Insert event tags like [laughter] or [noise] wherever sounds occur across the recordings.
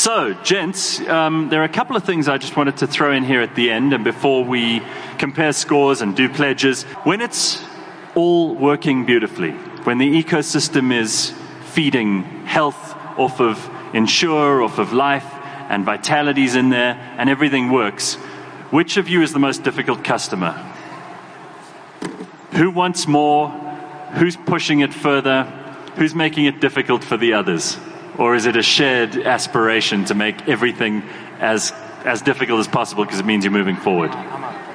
So, gents, um, there are a couple of things I just wanted to throw in here at the end, and before we compare scores and do pledges. When it's all working beautifully, when the ecosystem is feeding health off of Insure, off of life, and Vitality's in there, and everything works, which of you is the most difficult customer? Who wants more? Who's pushing it further? Who's making it difficult for the others? Or is it a shared aspiration to make everything as, as difficult as possible because it means you're moving forward?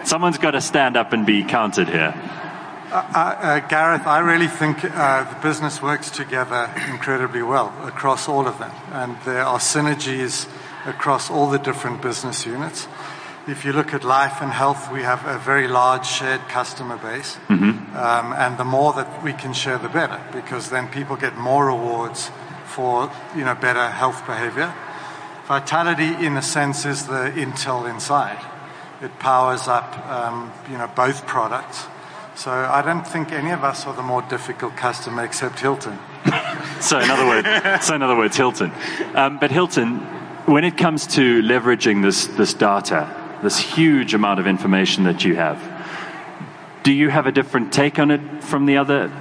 Someone's got to stand up and be counted here. Uh, uh, Gareth, I really think uh, the business works together incredibly well across all of them. And there are synergies across all the different business units. If you look at life and health, we have a very large shared customer base. Mm-hmm. Um, and the more that we can share, the better, because then people get more rewards for you know better health behavior. Vitality, in a sense, is the intel inside. It powers up um, you know both products. So I don't think any of us are the more difficult customer except Hylton. [laughs] so in other words, so in other words, Hylton. Um, but Hylton, when it comes to leveraging this this data, this huge amount of information that you have, do you have a different take on it from the other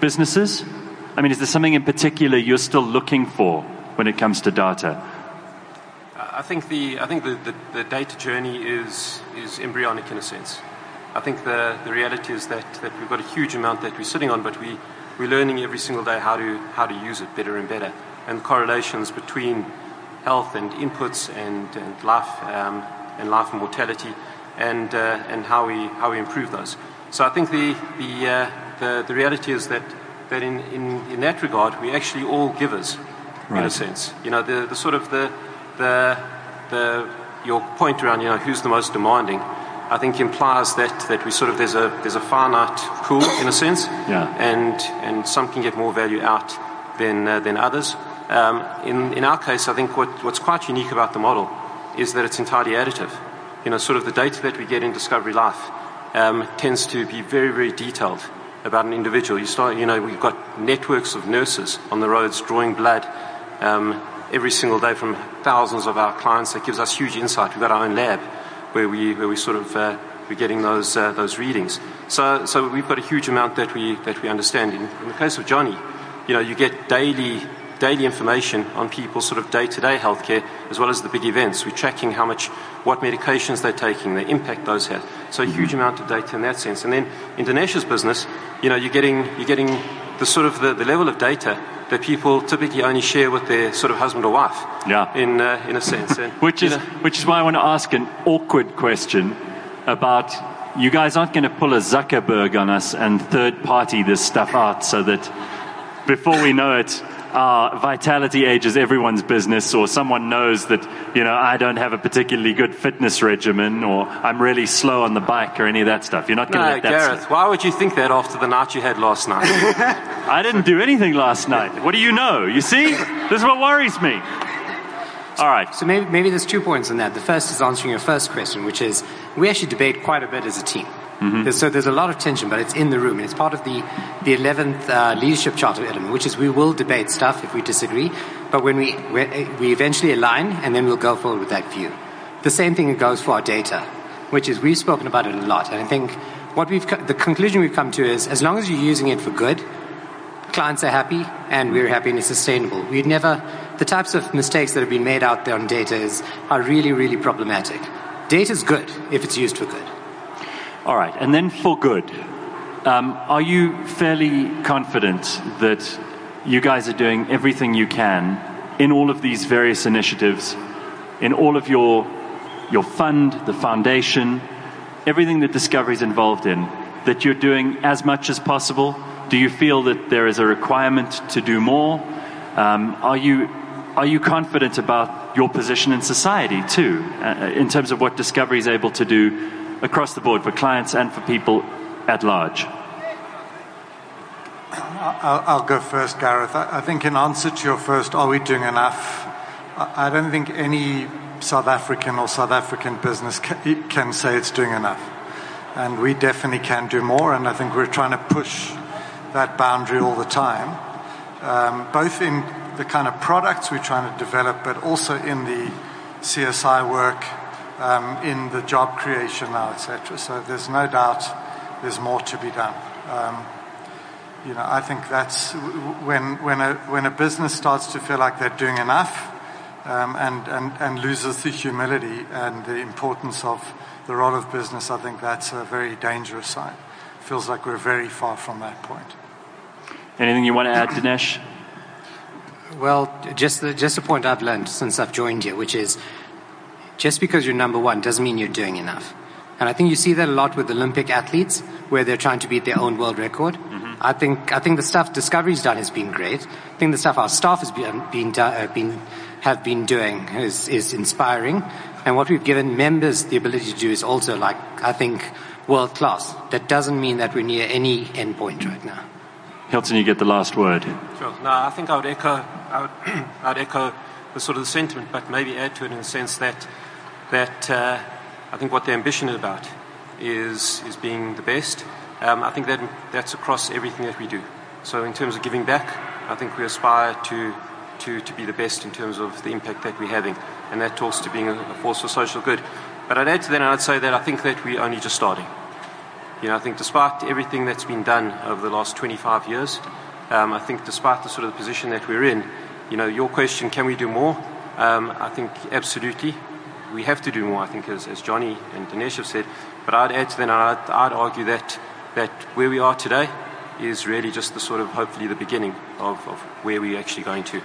businesses? I mean, is there something in particular you're still looking for when it comes to data? I think the I think the, the, the, data journey is is embryonic in a sense. I think the, the reality is that, that we've got a huge amount that we're sitting on, but we, we're learning every single day how to how to use it better and better. And correlations between health and inputs and, and life um, and life and mortality and uh, and how we how we improve those. So I think the the uh, the, the reality is that that in, in, in that regard, we're actually all givers, right. in a sense. You know, the, the sort of the, the, the, your point around, you know, who's the most demanding, I think implies that, that we sort of, there's a, there's a finite pool, in a sense, yeah. and, and some can get more value out than, uh, than others. Um, in, in our case, I think what, what's quite unique about the model is that it's entirely additive. You know, sort of the data that we get in Discovery Life um, tends to be very, very detailed about an individual. You start, you know, we've got networks of nurses on the roads drawing blood um, every single day from thousands of our clients. That gives us huge insight. We've got our own lab where we where we sort of uh, we're getting those uh, those readings. So so we've got a huge amount that we that we understand. In, in the case of Jonny, you know, you get daily daily information on people's sort of day-to-day healthcare as well as the big events. We're tracking how much, what medications they're taking, the impact those have. So a huge amount of data in that sense. And then in Dinesh's business, you know, you're getting, you're getting the sort of the, the level of data that people typically only share with their sort of husband or wife. Yeah. In, uh, in a sense. And, [laughs] which, is, know, which is why I want to ask an awkward question about you guys aren't going to pull a Zuckerberg on us and third party this stuff out so that before we know it, uh, vitality age is everyone's business, or someone knows that, you know, I don't have a particularly good fitness regimen, or I'm really slow on the bike, or any of that stuff. You're not going to no, let that. Gareth, stuff. why would you think that after the night you had last night? [laughs] I didn't do anything last night. What do you know? You see? This is what worries me. All right. So maybe, maybe there's two points on that. The first is answering your first question, which is we actually debate quite a bit as a team. Mm-hmm. So there's a lot of tension, but it's in the room, and it's part of the the 11th uh, leadership charter element, which is we will debate stuff if we disagree, but when we we eventually align, and then we'll go forward with that view. The same thing goes for our data, which is we've spoken about it a lot, and I think what we've the conclusion we've come to is as long as you're using it for good, clients are happy, and we're happy, and it's sustainable. We'd never the types of mistakes that have been made out there on data is, are really really problematic. Data is good if it's used for good. All right, and then for good. Um, are you fairly confident that you guys are doing everything you can in all of these various initiatives, in all of your your fund, the foundation, everything that Discovery is involved in, that you're doing as much as possible? Do you feel that there is a requirement to do more? Um, are you are you confident about your position in society too, uh, in terms of what Discovery is able to do across the board for clients and for people at large? I'll, go first, Gareth. I, think, in answer to your first, are we doing enough? I, I don't think any South African or South African business can, can say it's doing enough. And we definitely can do more, and I think we're trying to push that boundary all the time, um, both in the kind of products we're trying to develop, but also in the CSI work, um, in the job creation now, etc. So there's no doubt there's more to be done. Um, you know, I think that's when, when, a, when a business starts to feel like they're doing enough um, and, and, and loses the humility and the importance of the role of business, I think that's a very dangerous sign. Feels like we're very far from that point. Anything you want to add, Dinesh? Well, just the, just a point I've learned since I've joined here, which is just because you're number one doesn't mean you're doing enough. And I think you see that a lot with Olympic athletes, where they're trying to beat their own world record. Mm-hmm. I think I think the stuff Discovery's done has been great. I think the stuff our staff has been, been, uh, been have been doing is, is inspiring. And what we've given members the ability to do is also, like I think, world class. That doesn't mean that we're near any endpoint right now. Hylton, you get the last word. Sure. No, I think I would echo, I would, [clears throat] I would echo the sort of the sentiment, but maybe add to it in the sense that that uh, I think what the ambition is about is is being the best. Um, I think that that's across everything that we do. So in terms of giving back, I think we aspire to to, to be the best in terms of the impact that we're having, and that talks to being a, a force for social good. But I'd add to that, and I'd say that I think that we're only just starting. You know, I think despite everything that's been done over the last 25 years, um, I think despite the sort of position that we're in, you know, your question, can we do more? Um, I think absolutely. We have to do more, I think, as, as Jonny and Dinesh have said. But I'd add to that, I'd, I'd argue that, that where we are today is really just the sort of, hopefully, the beginning of, of where we're actually going to.